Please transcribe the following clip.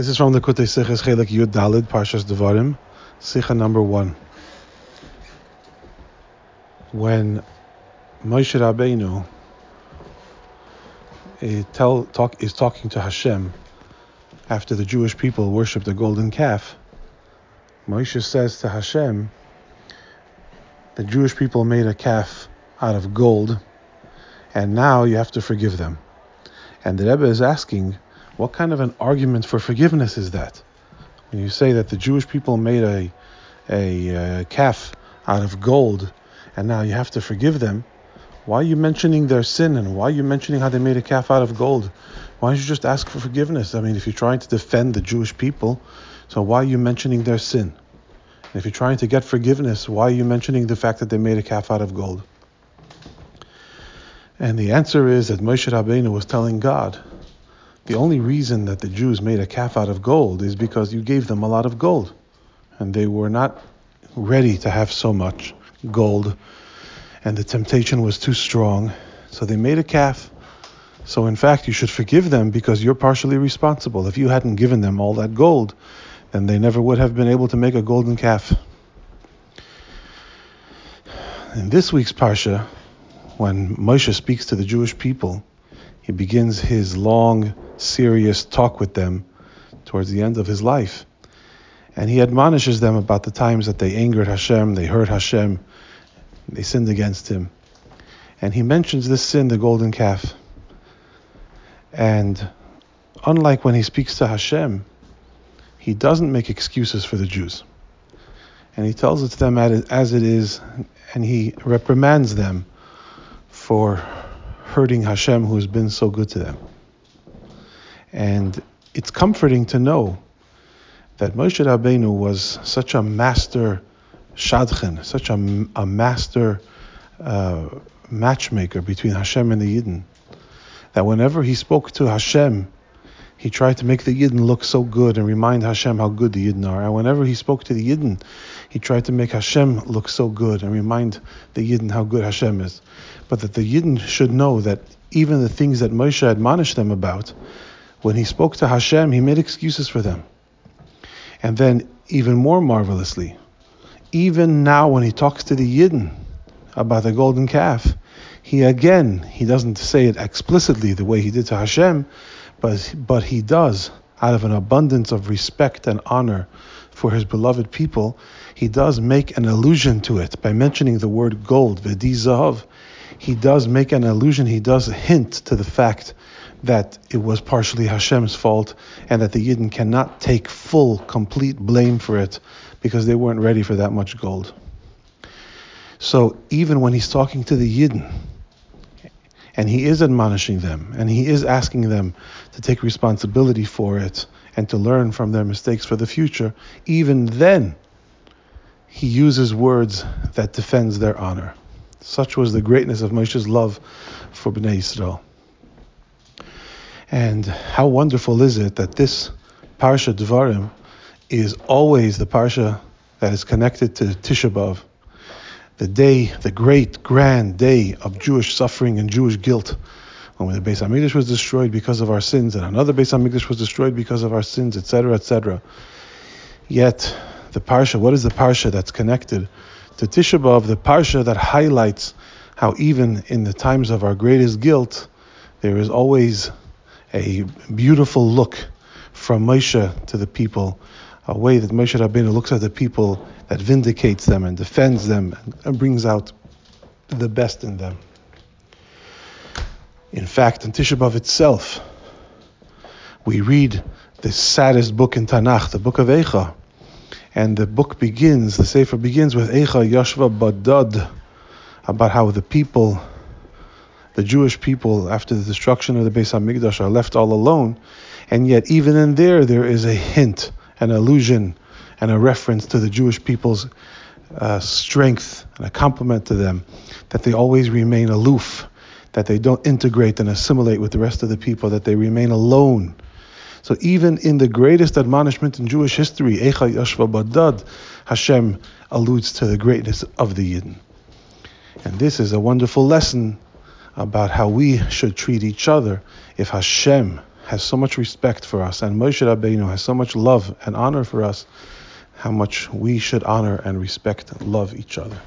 This is from the Kutei Siches Chelek Yud Dalid Parshas Devarim, Sicha number one. When Moshe Rabbeinu eh, tell, talk, is talking to Hashem after the Jewish people worship the golden calf, Moshe says to Hashem, the Jewish people made a calf out of gold, and now you have to forgive them. And the Rebbe is asking, what kind of an argument for forgiveness is that? When you say that the Jewish people made a, a, a calf out of gold, and now you have to forgive them, why are you mentioning their sin and why are you mentioning how they made a calf out of gold? Why don't you just ask for forgiveness? I mean, if you're trying to defend the Jewish people, so why are you mentioning their sin? And if you're trying to get forgiveness, why are you mentioning the fact that they made a calf out of gold? And the answer is that Moshe Rabbeinu was telling God, the only reason that the Jews made a calf out of gold is because you gave them a lot of gold. And they were not ready to have so much gold. And the temptation was too strong. So they made a calf. So in fact, you should forgive them because you're partially responsible. If you hadn't given them all that gold, then they never would have been able to make a golden calf. In this week's Parsha, when Moshe speaks to the Jewish people, he begins his long, serious talk with them towards the end of his life. And he admonishes them about the times that they angered Hashem, they hurt Hashem, they sinned against him. And he mentions this sin, the golden calf. And unlike when he speaks to Hashem, he doesn't make excuses for the Jews. And he tells it to them as it is, and he reprimands them for hurting Hashem who has been so good to them. And it's comforting to know that Moshe Rabbeinu was such a master shadchan, such a, a master uh, matchmaker between Hashem and the Yidden, that whenever he spoke to Hashem, he tried to make the Yidden look so good and remind Hashem how good the Yidden are. And whenever he spoke to the Yidden, he tried to make Hashem look so good and remind the Yidden how good Hashem is. But that the Yidden should know that even the things that Moshe admonished them about, when he spoke to Hashem, he made excuses for them. And then, even more marvelously, even now when he talks to the Yidden about the golden calf, he again, he doesn't say it explicitly the way he did to Hashem, but, but he does, out of an abundance of respect and honor for his beloved people, he does make an allusion to it by mentioning the word gold, v'di He does make an allusion, he does hint to the fact that it was partially Hashem's fault and that the Yidden cannot take full, complete blame for it because they weren't ready for that much gold. So even when he's talking to the Yidden, and he is admonishing them and he is asking them to take responsibility for it and to learn from their mistakes for the future, even then he uses words that defends their honor. Such was the greatness of Moshe's love for Bnei Israel. And how wonderful is it that this Parsha Devarim is always the Parsha that is connected to Tisha B'Av the day, the great, grand day of Jewish suffering and Jewish guilt, when the Beis Hamikdash was destroyed because of our sins, and another Beis Hamikdash was destroyed because of our sins, etc., etc. Yet, the parsha, what is the parsha that's connected to Tisha B'av? The parsha that highlights how even in the times of our greatest guilt, there is always a beautiful look from Moshe to the people a way that Moshe Rabbeinu looks at the people that vindicates them and defends them and brings out the best in them. In fact, in Tisha B'Av itself, we read the saddest book in Tanakh, the book of Eicha. And the book begins, the Sefer begins with Eicha Yashva Badad, about how the people, the Jewish people, after the destruction of the Beis HaMikdash, are left all alone. And yet, even in there, there is a hint an allusion and a reference to the Jewish people's uh, strength and a compliment to them, that they always remain aloof, that they don't integrate and assimilate with the rest of the people, that they remain alone. So even in the greatest admonishment in Jewish history, Eicha Yashva Badad, Hashem alludes to the greatness of the Yidden. And this is a wonderful lesson about how we should treat each other if Hashem has so much respect for us, and Moshe Rabbeinu has so much love and honor for us, how much we should honor and respect and love each other.